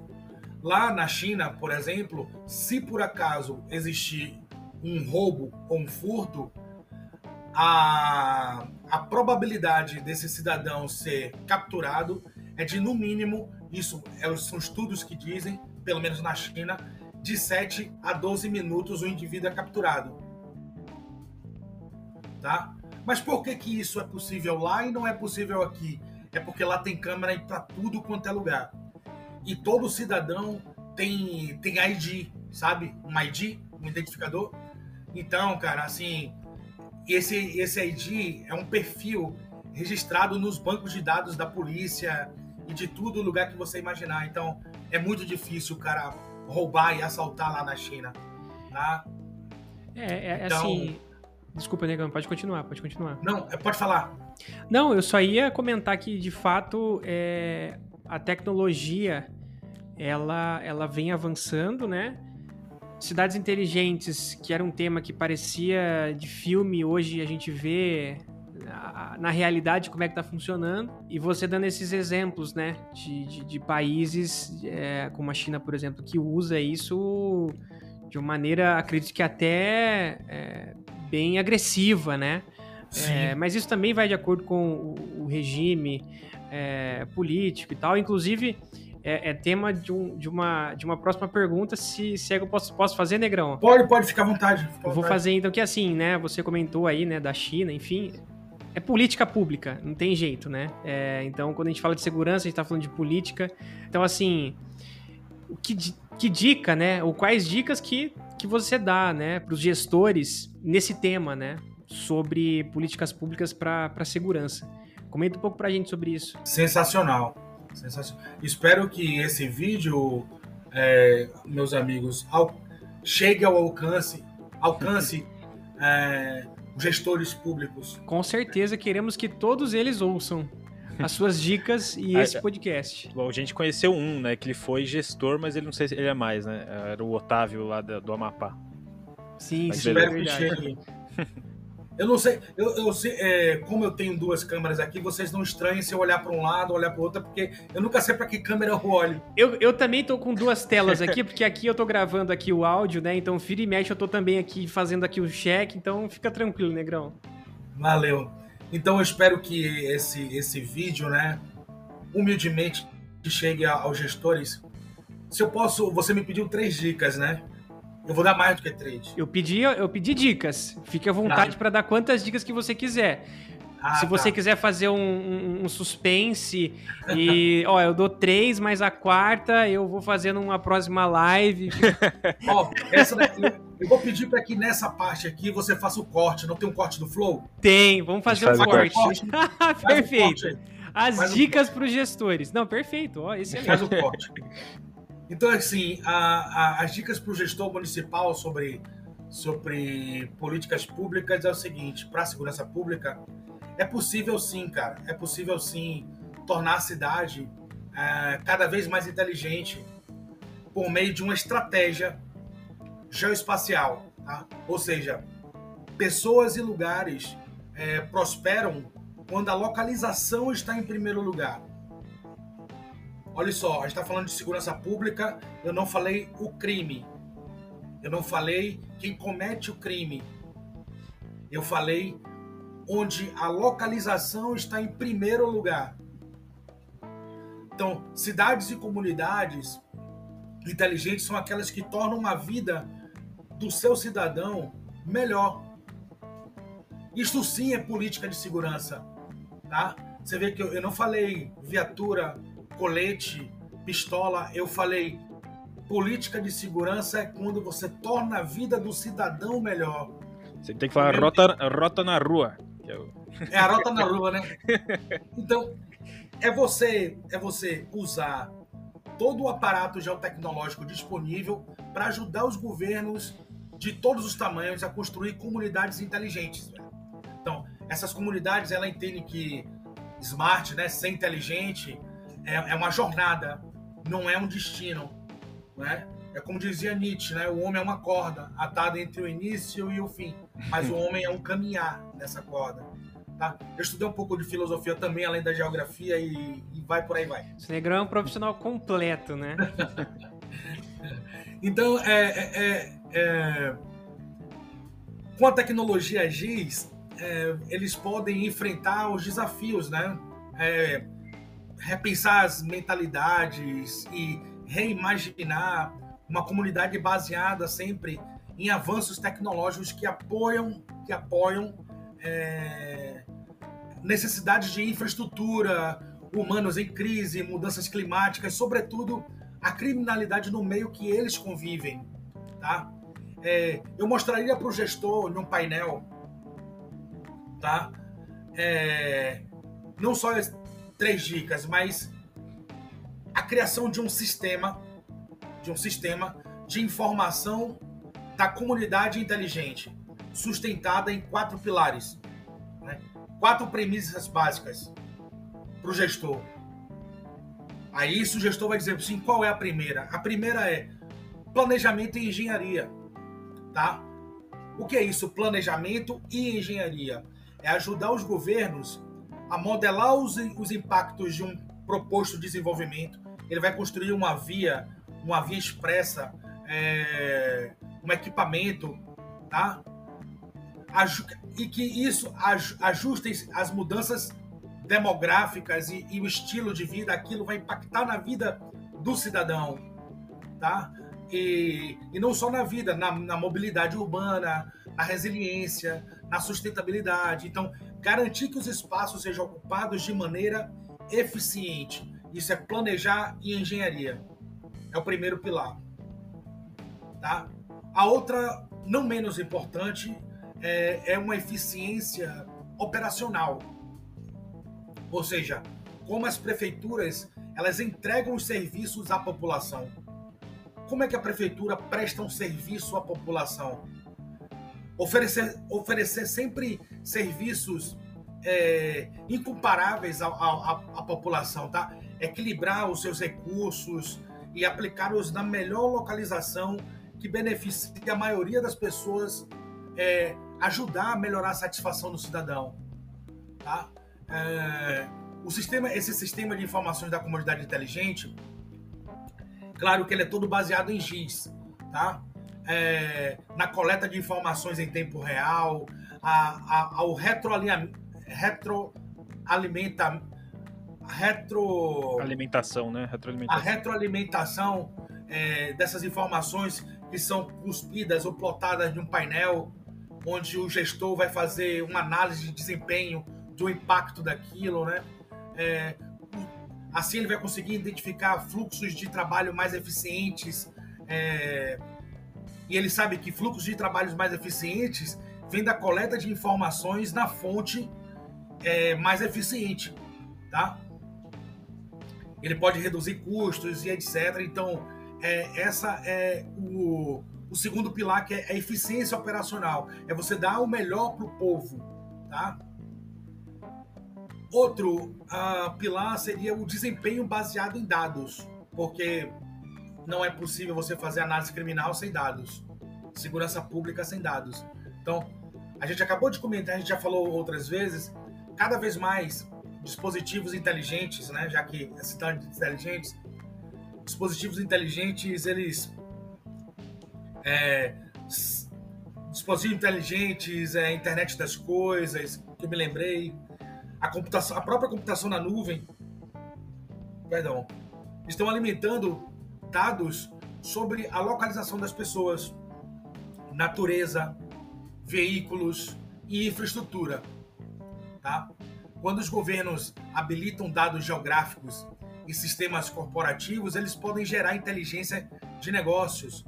Lá na China, por exemplo, se por acaso existir um roubo ou um furto, a, a probabilidade desse cidadão ser capturado é de, no mínimo, isso é, são estudos que dizem, pelo menos na China, de 7 a 12 minutos o indivíduo é capturado. Tá? Mas por que, que isso é possível lá e não é possível aqui? É porque lá tem câmera para tudo quanto é lugar. E todo cidadão tem, tem ID, sabe? Um ID, um identificador. Então, cara, assim, esse, esse ID é um perfil registrado nos bancos de dados da polícia, e de tudo lugar que você imaginar. Então, é muito difícil o cara roubar e assaltar lá na China, tá? É, é, é então, assim... Desculpa, Negão, pode continuar, pode continuar. Não, é, pode falar. Não, eu só ia comentar que, de fato, é, a tecnologia, ela, ela vem avançando, né? Cidades inteligentes, que era um tema que parecia de filme, hoje a gente vê na realidade como é que tá funcionando e você dando esses exemplos, né, de, de, de países é, como a China, por exemplo, que usa isso de uma maneira, acredito que até é, bem agressiva, né? É, mas isso também vai de acordo com o, o regime é, político e tal. Inclusive, é, é, tema de, um, de, uma, de uma próxima pergunta, se, se é eu posso, posso fazer, Negrão? Pode, pode, ficar à vontade. Fica à vontade. Vou fazer então, que assim, né, você comentou aí, né, da China, enfim, é política pública, não tem jeito, né? É, então, quando a gente fala de segurança, a gente tá falando de política. Então, assim, que, que dica, né? Ou quais dicas que, que você dá, né, para os gestores nesse tema, né? Sobre políticas públicas para segurança. Comenta um pouco para a gente sobre isso. Sensacional. Sensacional. Espero que esse vídeo, é, meus amigos, ao, chegue ao alcance, alcance é, gestores públicos. Com certeza queremos que todos eles ouçam as suas dicas e esse podcast. Bom, a gente conheceu um, né? Que ele foi gestor, mas ele não sei se ele é mais, né? Era o Otávio lá do, do Amapá. Sim, mas é verdade. Eu não sei, eu, eu sei é, como eu tenho duas câmeras aqui, vocês não estranhem se eu olhar para um lado, olhar para outro, porque eu nunca sei para que câmera eu olho. Eu, eu também tô com duas telas aqui, porque aqui eu tô gravando aqui o áudio, né? Então, vira e mexe, eu tô também aqui fazendo aqui o check, então fica tranquilo, negrão. Valeu. Então eu espero que esse, esse vídeo, né, humildemente chegue aos gestores. Se eu posso, você me pediu três dicas, né? Eu vou dar mais do que três. Eu pedi, eu pedi dicas. Fique à vontade tá. para dar quantas dicas que você quiser. Ah, Se você tá. quiser fazer um, um, um suspense e, ó, eu dou três, mas a quarta eu vou fazer numa próxima live. ó, essa daqui, eu vou pedir para que nessa parte aqui você faça o corte. Não tem um corte do Flow? Tem, vamos fazer um corte. corte. perfeito. As dicas para os gestores. Não, perfeito. Ó, excelente. Faz o corte. Então, assim, a, a, as dicas para o gestor municipal sobre, sobre políticas públicas é o seguinte: para a segurança pública, é possível sim, cara, é possível sim tornar a cidade é, cada vez mais inteligente por meio de uma estratégia geoespacial. Tá? Ou seja, pessoas e lugares é, prosperam quando a localização está em primeiro lugar. Olha só, a gente está falando de segurança pública, eu não falei o crime. Eu não falei quem comete o crime. Eu falei onde a localização está em primeiro lugar. Então, cidades e comunidades inteligentes são aquelas que tornam a vida do seu cidadão melhor. Isto sim é política de segurança, tá? Você vê que eu, eu não falei viatura colete, pistola, eu falei política de segurança é quando você torna a vida do cidadão melhor. Você tem que falar rota, rota na rua. É a rota na rua, né? Então, é você, é você usar todo o aparato geotecnológico disponível para ajudar os governos de todos os tamanhos a construir comunidades inteligentes. Então, essas comunidades, ela entende que smart, né, ser inteligente, é, é uma jornada, não é um destino. Né? É como dizia Nietzsche, né? o homem é uma corda atada entre o início e o fim, mas o homem é um caminhar nessa corda. Tá? Eu estudei um pouco de filosofia também, além da geografia, e, e vai por aí vai. O Negrão é um profissional completo, né? então, é, é, é, é, com a tecnologia GIS, é, eles podem enfrentar os desafios, né? Repensar as mentalidades e reimaginar uma comunidade baseada sempre em avanços tecnológicos que apoiam, que apoiam é, necessidades de infraestrutura, humanos em crise, mudanças climáticas, sobretudo a criminalidade no meio que eles convivem, tá? É, eu mostraria para o gestor num painel, tá? É, não só três dicas, mas a criação de um sistema, de um sistema de informação da comunidade inteligente, sustentada em quatro pilares quatro premissas básicas para o gestor. Aí o gestor vai dizer assim, qual é a primeira? A primeira é planejamento e engenharia, tá? O que é isso? Planejamento e engenharia. É ajudar os governos a modelar os, os impactos de um proposto desenvolvimento. Ele vai construir uma via, uma via expressa, é, um equipamento, tá? e que isso ajuste as mudanças demográficas e, e, o estilo de vida, aquilo vai impactar na vida do cidadão, tá? E, e não só na vida, na, na mobilidade urbana, na resiliência, na sustentabilidade. Então, garantir que os espaços sejam ocupados de maneira eficiente. Isso é planejar e engenharia. É o primeiro pilar. Tá? A outra, não menos importante, é, é uma eficiência operacional. Ou seja, como as prefeituras elas entregam os serviços à população. Como é que a prefeitura presta um serviço à população? Oferecer, oferecer sempre serviços é, incomparáveis à, à, à, população, tá? Equilibrar os seus recursos e aplicá-los na melhor localização que beneficie a maioria das pessoas é, ajudar a melhorar a satisfação do cidadão. Tá? É, o sistema, esse sistema de informações da comunidade inteligente, claro que ele é todo baseado em GIS, tá? É, na coleta de informações em tempo real, a, a, ao retroalimenta, retro alimentação, né? Retroalimentação. A retroalimentação é, dessas informações que são cuspidas ou plotadas de um painel onde o gestor vai fazer uma análise de desempenho do impacto daquilo, né? É, assim ele vai conseguir identificar fluxos de trabalho mais eficientes é, e ele sabe que fluxos de trabalhos mais eficientes vem da coleta de informações na fonte é, mais eficiente, tá? Ele pode reduzir custos e etc. Então, é, essa é o, o segundo pilar, que é a eficiência operacional, é você dar o melhor para o povo, tá? Outro uh, pilar seria o desempenho baseado em dados, porque não é possível você fazer análise criminal sem dados, segurança pública sem dados. Então, a gente acabou de comentar, a gente já falou outras vezes, cada vez mais dispositivos inteligentes, né, já que cidade inteligentes, dispositivos inteligentes, eles é, dispositivos inteligentes, é, internet das coisas, que eu me lembrei, a computação, a própria computação na nuvem, perdão, estão alimentando dados sobre a localização das pessoas, natureza, veículos e infraestrutura, tá? Quando os governos habilitam dados geográficos e sistemas corporativos, eles podem gerar inteligência de negócios,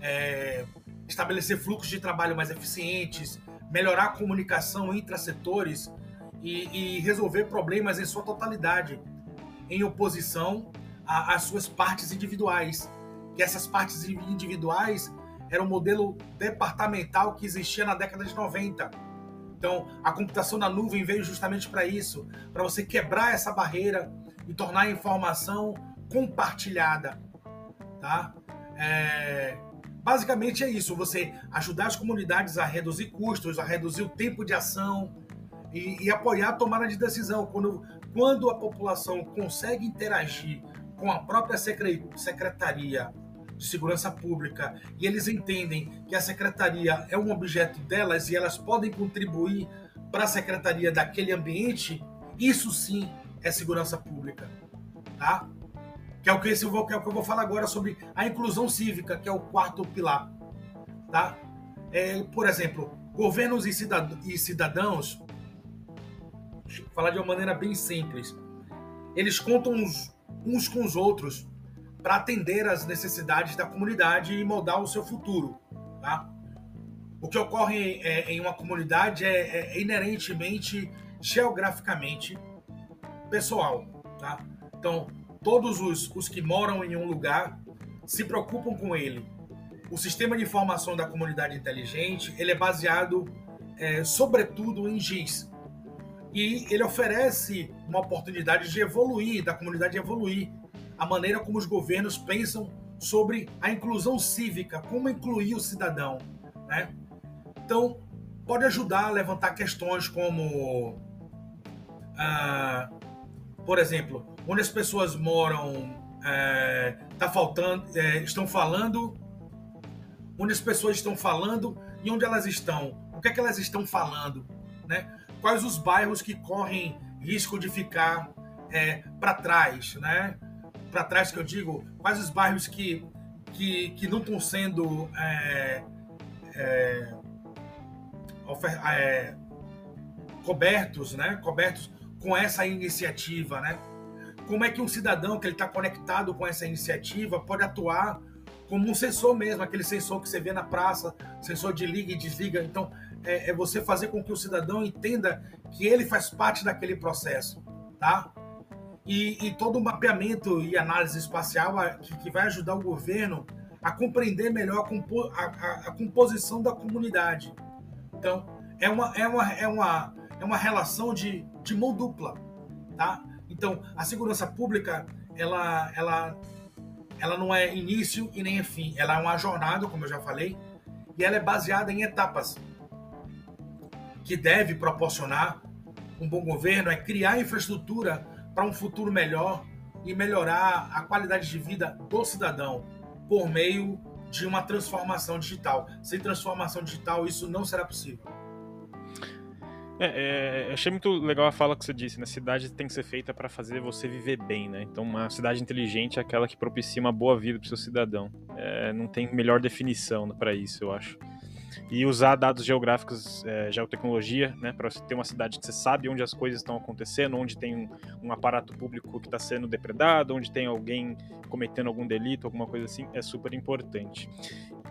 é, estabelecer fluxos de trabalho mais eficientes, melhorar a comunicação entre setores e, e resolver problemas em sua totalidade, em oposição a, as suas partes individuais. Que essas partes individuais era um modelo departamental que existia na década de 90. Então, a computação na nuvem veio justamente para isso, para você quebrar essa barreira e tornar a informação compartilhada, tá? É, basicamente é isso, você ajudar as comunidades a reduzir custos, a reduzir o tempo de ação e, e apoiar a tomada de decisão. Quando, quando a população consegue interagir com a própria secretaria de segurança pública e eles entendem que a secretaria é um objeto delas e elas podem contribuir para a secretaria daquele ambiente, isso sim é segurança pública, tá? Que é o que, esse, que é o que eu vou falar agora sobre a inclusão cívica, que é o quarto pilar, tá? É, por exemplo, governos e, e cidadãos, falar de uma maneira bem simples, eles contam uns, uns com os outros para atender às necessidades da comunidade e moldar o seu futuro. Tá? O que ocorre é, em uma comunidade é, é, inerentemente, geograficamente, pessoal. Tá? Então, todos os, os que moram em um lugar se preocupam com ele. O sistema de informação da comunidade inteligente ele é baseado, é, sobretudo, em GIS. E ele oferece uma oportunidade de evoluir, da comunidade evoluir a maneira como os governos pensam sobre a inclusão cívica, como incluir o cidadão. Né? Então, pode ajudar a levantar questões como, ah, por exemplo, onde as pessoas moram, é, tá faltando, é, estão falando, onde as pessoas estão falando e onde elas estão, o que é que elas estão falando, né? Quais os bairros que correm risco de ficar é, para trás, né? para trás que eu digo, quais os bairros que, que, que não estão sendo é, é, ofer, é, cobertos, né? Cobertos com essa iniciativa, né? Como é que um cidadão que ele está conectado com essa iniciativa pode atuar como um sensor mesmo, aquele sensor que você vê na praça, sensor de liga e desliga. Então, é, é você fazer com que o cidadão entenda que ele faz parte daquele processo, tá? e, e todo o mapeamento e análise espacial que, que, vai ajudar o governo a compreender melhor a, compo, a, a, a, composição da comunidade. Então, é uma, é uma, é uma, é uma relação de, de mão dupla. Tá? Então, a segurança pública, ela, ela, ela não é início e nem é fim. Ela é uma jornada, como eu já falei, e ela é baseada em etapas que deve proporcionar um bom governo, é criar infraestrutura para um futuro melhor e melhorar a qualidade de vida do cidadão por meio de uma transformação digital. Sem transformação digital, isso não será possível. É, é, achei muito legal a fala que você disse, né? Cidade tem que ser feita para fazer você viver bem, né? Então, uma cidade inteligente é aquela que propicia uma boa vida para o seu cidadão. É, não tem melhor definição para isso, eu acho e usar dados geográficos, é, geotecnologia, né, para você ter uma cidade que você sabe onde as coisas estão acontecendo, onde tem um, um aparato público que está sendo depredado, onde tem alguém cometendo algum delito, alguma coisa assim, é super importante.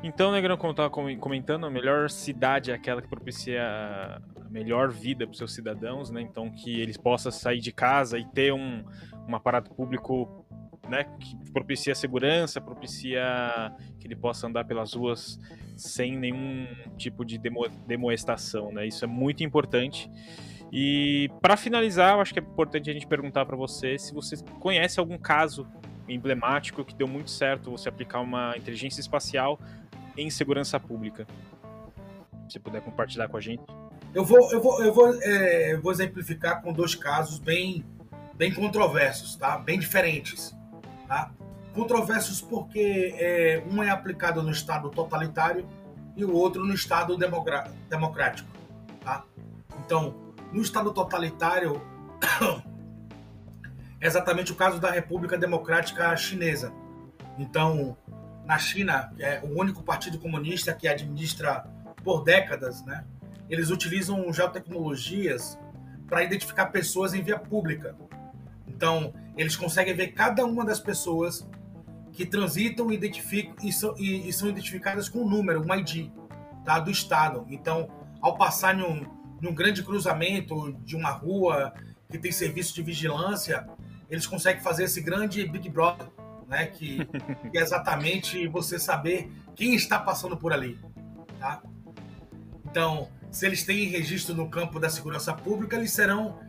Então, Negrão, como estava comentando, a melhor cidade é aquela que propicia a melhor vida para os seus cidadãos, né? Então, que eles possam sair de casa e ter um, um aparato público né, que propicia segurança, propicia que ele possa andar pelas ruas sem nenhum tipo de demo, demoestação, né? Isso é muito importante. E para finalizar, eu acho que é importante a gente perguntar para você se você conhece algum caso emblemático que deu muito certo você aplicar uma inteligência espacial em segurança pública. Se puder compartilhar com a gente. Eu vou, eu vou, eu vou, é, vou exemplificar com dois casos bem, bem controversos, tá? Bem diferentes, tá? Controversos porque é, um é aplicado no Estado totalitário e o outro no Estado democrático. Tá? Então, no Estado totalitário, é exatamente o caso da República Democrática Chinesa. Então, na China, é o único partido comunista que administra por décadas, né? Eles utilizam geotecnologias para identificar pessoas em via pública. Então, eles conseguem ver cada uma das pessoas que transitam identificam, e, são, e, e são identificadas com um número, um ID, tá, do Estado. Então, ao passar em um, em um grande cruzamento de uma rua que tem serviço de vigilância, eles conseguem fazer esse grande Big Brother, né? Que, que é exatamente você saber quem está passando por ali, tá? Então, se eles têm registro no campo da segurança pública, eles serão,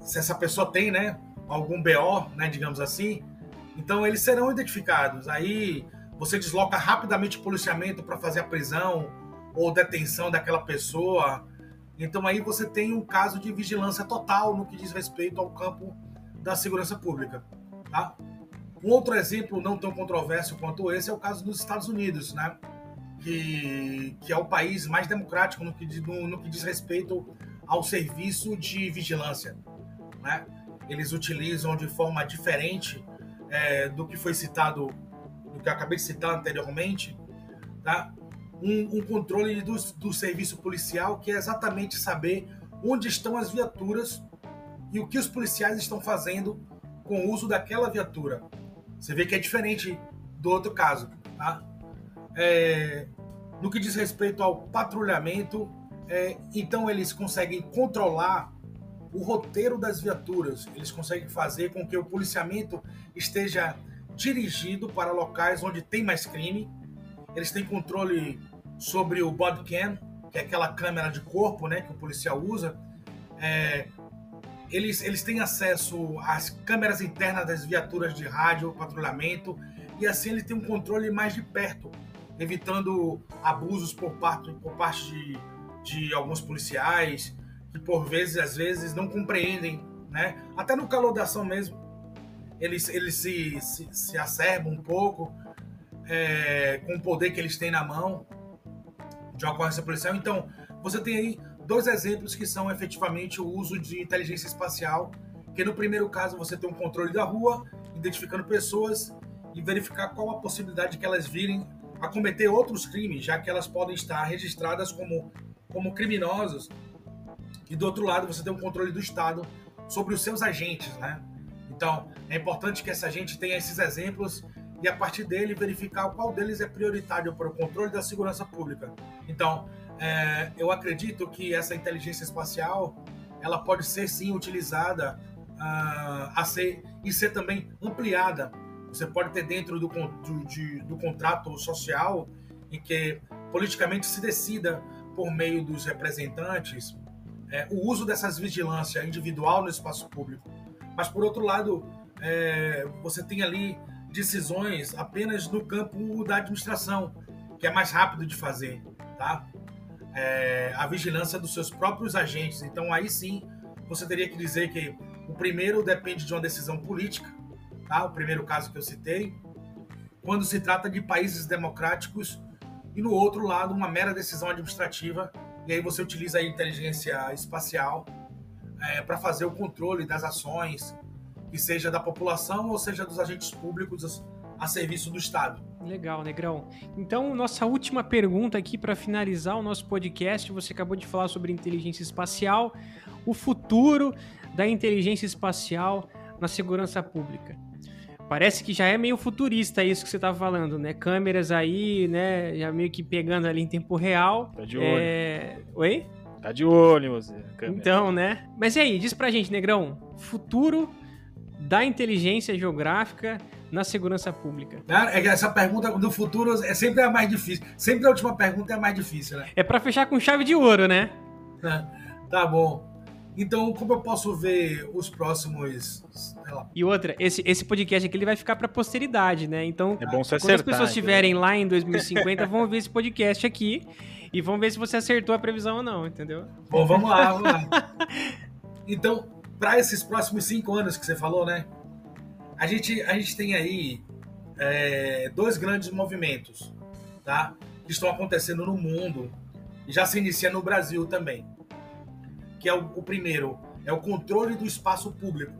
se essa pessoa tem, né, algum BO, né, digamos assim, então eles serão identificados. Aí você desloca rapidamente o policiamento para fazer a prisão ou detenção daquela pessoa. Então aí você tem um caso de vigilância total no que diz respeito ao campo da segurança pública. Tá? Um outro exemplo não tão controverso quanto esse é o caso dos Estados Unidos, né? que, que é o país mais democrático no que, no, no que diz respeito ao serviço de vigilância. Né? Eles utilizam de forma diferente é, do que foi citado, do que eu acabei de citar anteriormente, tá? um, um controle do, do serviço policial que é exatamente saber onde estão as viaturas e o que os policiais estão fazendo com o uso daquela viatura. Você vê que é diferente do outro caso. Tá? É, no que diz respeito ao patrulhamento, é, então eles conseguem controlar o roteiro das viaturas, eles conseguem fazer com que o policiamento esteja dirigido para locais onde tem mais crime, eles têm controle sobre o bodycam, que é aquela câmera de corpo né, que o policial usa, é, eles, eles têm acesso às câmeras internas das viaturas de rádio, patrulhamento, e assim ele tem um controle mais de perto, evitando abusos por parte, por parte de, de alguns policiais, que por vezes, às vezes, não compreendem, né? Até no calor da ação mesmo, eles, eles se, se, se acerbam um pouco é, com o poder que eles têm na mão de ocorrência policial. Então, você tem aí dois exemplos que são efetivamente o uso de inteligência espacial, que no primeiro caso você tem um controle da rua, identificando pessoas e verificar qual a possibilidade de que elas virem a cometer outros crimes, já que elas podem estar registradas como, como criminosas. E do outro lado, você tem um controle do Estado sobre os seus agentes, né? Então, é importante que essa gente tenha esses exemplos e a partir dele verificar qual deles é prioritário para o controle da segurança pública. Então, é, eu acredito que essa inteligência espacial ela pode ser sim utilizada uh, a ser e ser também ampliada. Você pode ter dentro do, do, de, do contrato social em que politicamente se decida por meio dos representantes é, o uso dessas vigilância individual no espaço público. Mas por outro lado, é, você tem ali decisões apenas no campo da administração, que é mais rápido de fazer, tá? É, a vigilância dos seus próprios agentes. Então aí sim você teria que dizer que o primeiro depende de uma decisão política, tá? O primeiro caso que eu citei, quando se trata de países democráticos e no outro lado uma mera decisão administrativa e aí você utiliza a inteligência espacial é, para fazer o controle das ações que seja da população ou seja dos agentes públicos a serviço do Estado. Legal, Negrão. Então, nossa última pergunta aqui para finalizar o nosso podcast. Você acabou de falar sobre inteligência espacial, o futuro da inteligência espacial na segurança pública. Parece que já é meio futurista isso que você tá falando, né? Câmeras aí, né? Já meio que pegando ali em tempo real. Tá de olho. É... Oi? Tá de olho você. Câmera. Então, né? Mas e aí, diz pra gente, Negrão, futuro da inteligência geográfica na segurança pública? É essa pergunta do futuro é sempre a mais difícil. Sempre a última pergunta é a mais difícil, né? É para fechar com chave de ouro, né? Tá bom. Então, como eu posso ver os próximos. E outra, esse, esse podcast aqui ele vai ficar para posteridade, né? Então, é bom quando acertar, as pessoas estiverem lá em 2050, vão ver esse podcast aqui e vão ver se você acertou a previsão ou não, entendeu? Bom, vamos lá, vamos lá. Então, para esses próximos cinco anos que você falou, né? A gente, a gente tem aí é, dois grandes movimentos, tá? Que estão acontecendo no mundo e já se inicia no Brasil também. Que é o, o primeiro, é o controle do espaço público,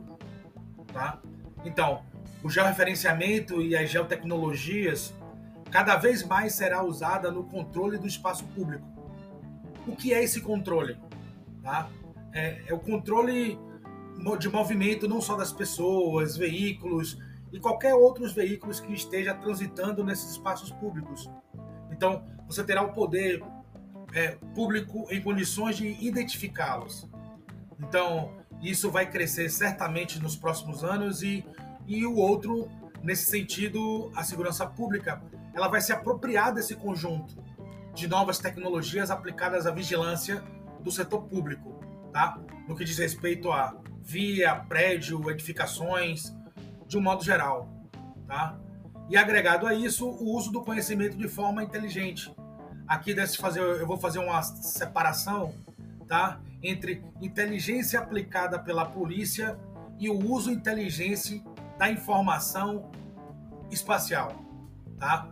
tá? Então, o georreferenciamento e as geotecnologias cada vez mais será usada no controle do espaço público. O que é esse controle? Tá? É, é o controle de movimento não só das pessoas, veículos e qualquer outros veículos que esteja transitando nesses espaços públicos. Então, você terá o poder é, público em condições de identificá-los. Então, Isso vai crescer certamente nos próximos anos e, e o outro, nesse sentido, a segurança pública, ela vai se apropriar desse conjunto de novas tecnologias aplicadas à vigilância do setor público, tá? No que diz respeito a via, prédio, edificações, de um modo geral, tá? E agregado a isso, o uso do conhecimento de forma inteligente. Aqui desse fazer, eu vou fazer uma separação, tá? Entre inteligência aplicada pela polícia e o uso inteligente da informação espacial, tá?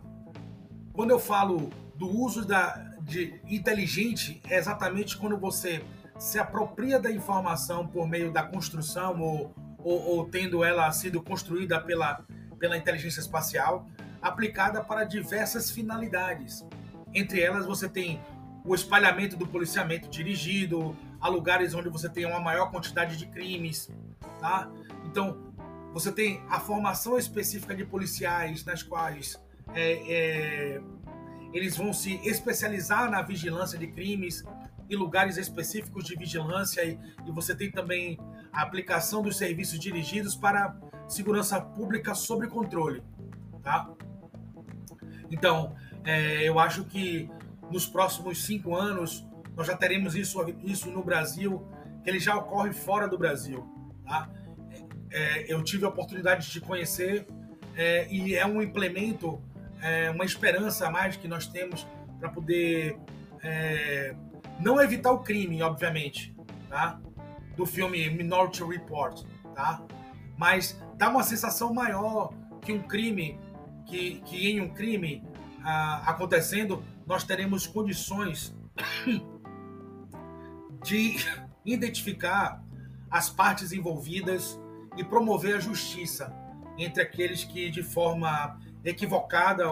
Quando eu falo do uso da, de inteligente, é exatamente quando você se apropria da informação por meio da construção ou, ou, ou tendo ela sido construída pela, pela inteligência espacial, aplicada para diversas finalidades. Entre elas, você tem o espalhamento do policiamento dirigido a lugares onde você tem uma maior quantidade de crimes, tá? Então, você tem a formação específica de policiais nas quais é, é, eles vão se especializar na vigilância de crimes e lugares específicos de vigilância e, e você tem também a aplicação dos serviços dirigidos para segurança pública sob controle, tá? Então, é, eu acho que nos próximos cinco anos nós já teremos isso, isso no Brasil, que ele já ocorre fora do Brasil, tá? É, eu tive a oportunidade de conhecer é, e é um implemento, é, uma esperança a mais que nós temos para poder é, não evitar o crime, obviamente, tá? Do filme Minority Report, tá? Mas dá uma sensação maior que um crime, que, que em um crime acontecendo, nós teremos condições de identificar as partes envolvidas e promover a justiça entre aqueles que de forma equivocada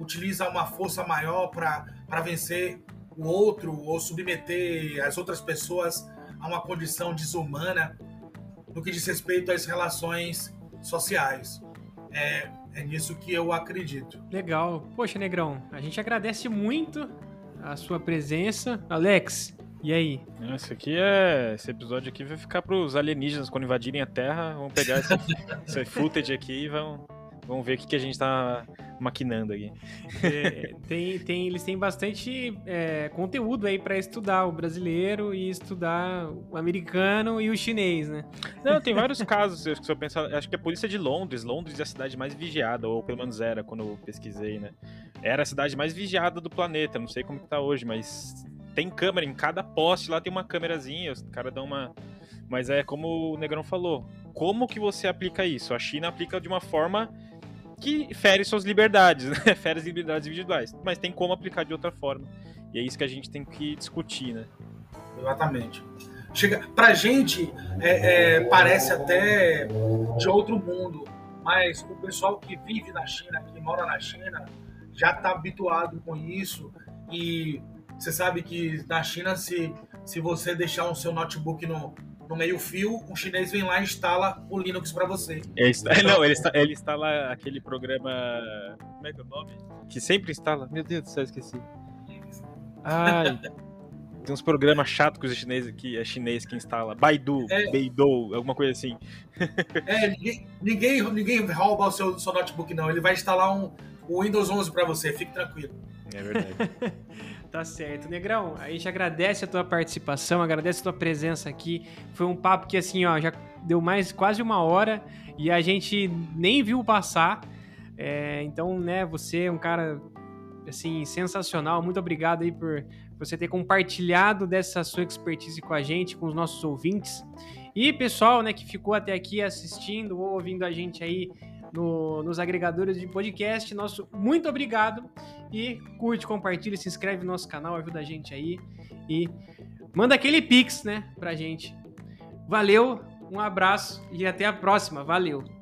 utilizam uma força maior para vencer o outro ou submeter as outras pessoas a uma condição desumana no que diz respeito às relações sociais. É, é nisso que eu acredito. Legal. Poxa, Negrão, a gente agradece muito a sua presença. Alex, e aí? Esse aqui é. Esse episódio aqui vai ficar para os alienígenas quando invadirem a Terra. Vão pegar esse, esse footage aqui e vão, vão ver o que, que a gente está maquinando aqui. É, tem, tem, eles têm bastante é, conteúdo aí para estudar o brasileiro e estudar o americano e o chinês, né? Não, tem vários casos. Se eu pensar, acho que a polícia de Londres, Londres é a cidade mais vigiada, ou pelo menos era quando eu pesquisei, né? Era a cidade mais vigiada do planeta. Não sei como que tá hoje, mas tem câmera em cada poste lá tem uma câmerazinha. Os caras dão uma mas é como o Negrão falou. Como que você aplica isso? A China aplica de uma forma que fere suas liberdades, né? Fere as liberdades individuais. Mas tem como aplicar de outra forma. E é isso que a gente tem que discutir, né? Exatamente. Chega, pra gente, é, é, parece até de outro mundo, mas o pessoal que vive na China, que mora na China, já está habituado com isso. E você sabe que na China, se, se você deixar o seu notebook no, no meio-fio, um chinês vem lá e instala o Linux para você. Ele está, não, ele, está, ele instala aquele programa. Como é que é o nome? Que sempre instala. Meu Deus do céu, esqueci. Ai. Tem uns programas chatos que os chineses que é chinês que instala. Baidu, é, Beidou, alguma coisa assim. É, ninguém, ninguém, ninguém rouba o seu, seu notebook, não. Ele vai instalar um, o Windows 11 para você, fique tranquilo. É verdade. Tá certo. Negrão, a gente agradece a tua participação, agradece a tua presença aqui. Foi um papo que, assim, ó, já deu mais quase uma hora e a gente nem viu passar. É, então, né, você é um cara, assim, sensacional. Muito obrigado aí por você ter compartilhado dessa sua expertise com a gente, com os nossos ouvintes. E pessoal, né, que ficou até aqui assistindo ou ouvindo a gente aí no, nos agregadores de podcast. Nosso muito obrigado e curte, compartilha, se inscreve no nosso canal, ajuda a gente aí e manda aquele pix, né, pra gente. Valeu, um abraço e até a próxima. Valeu.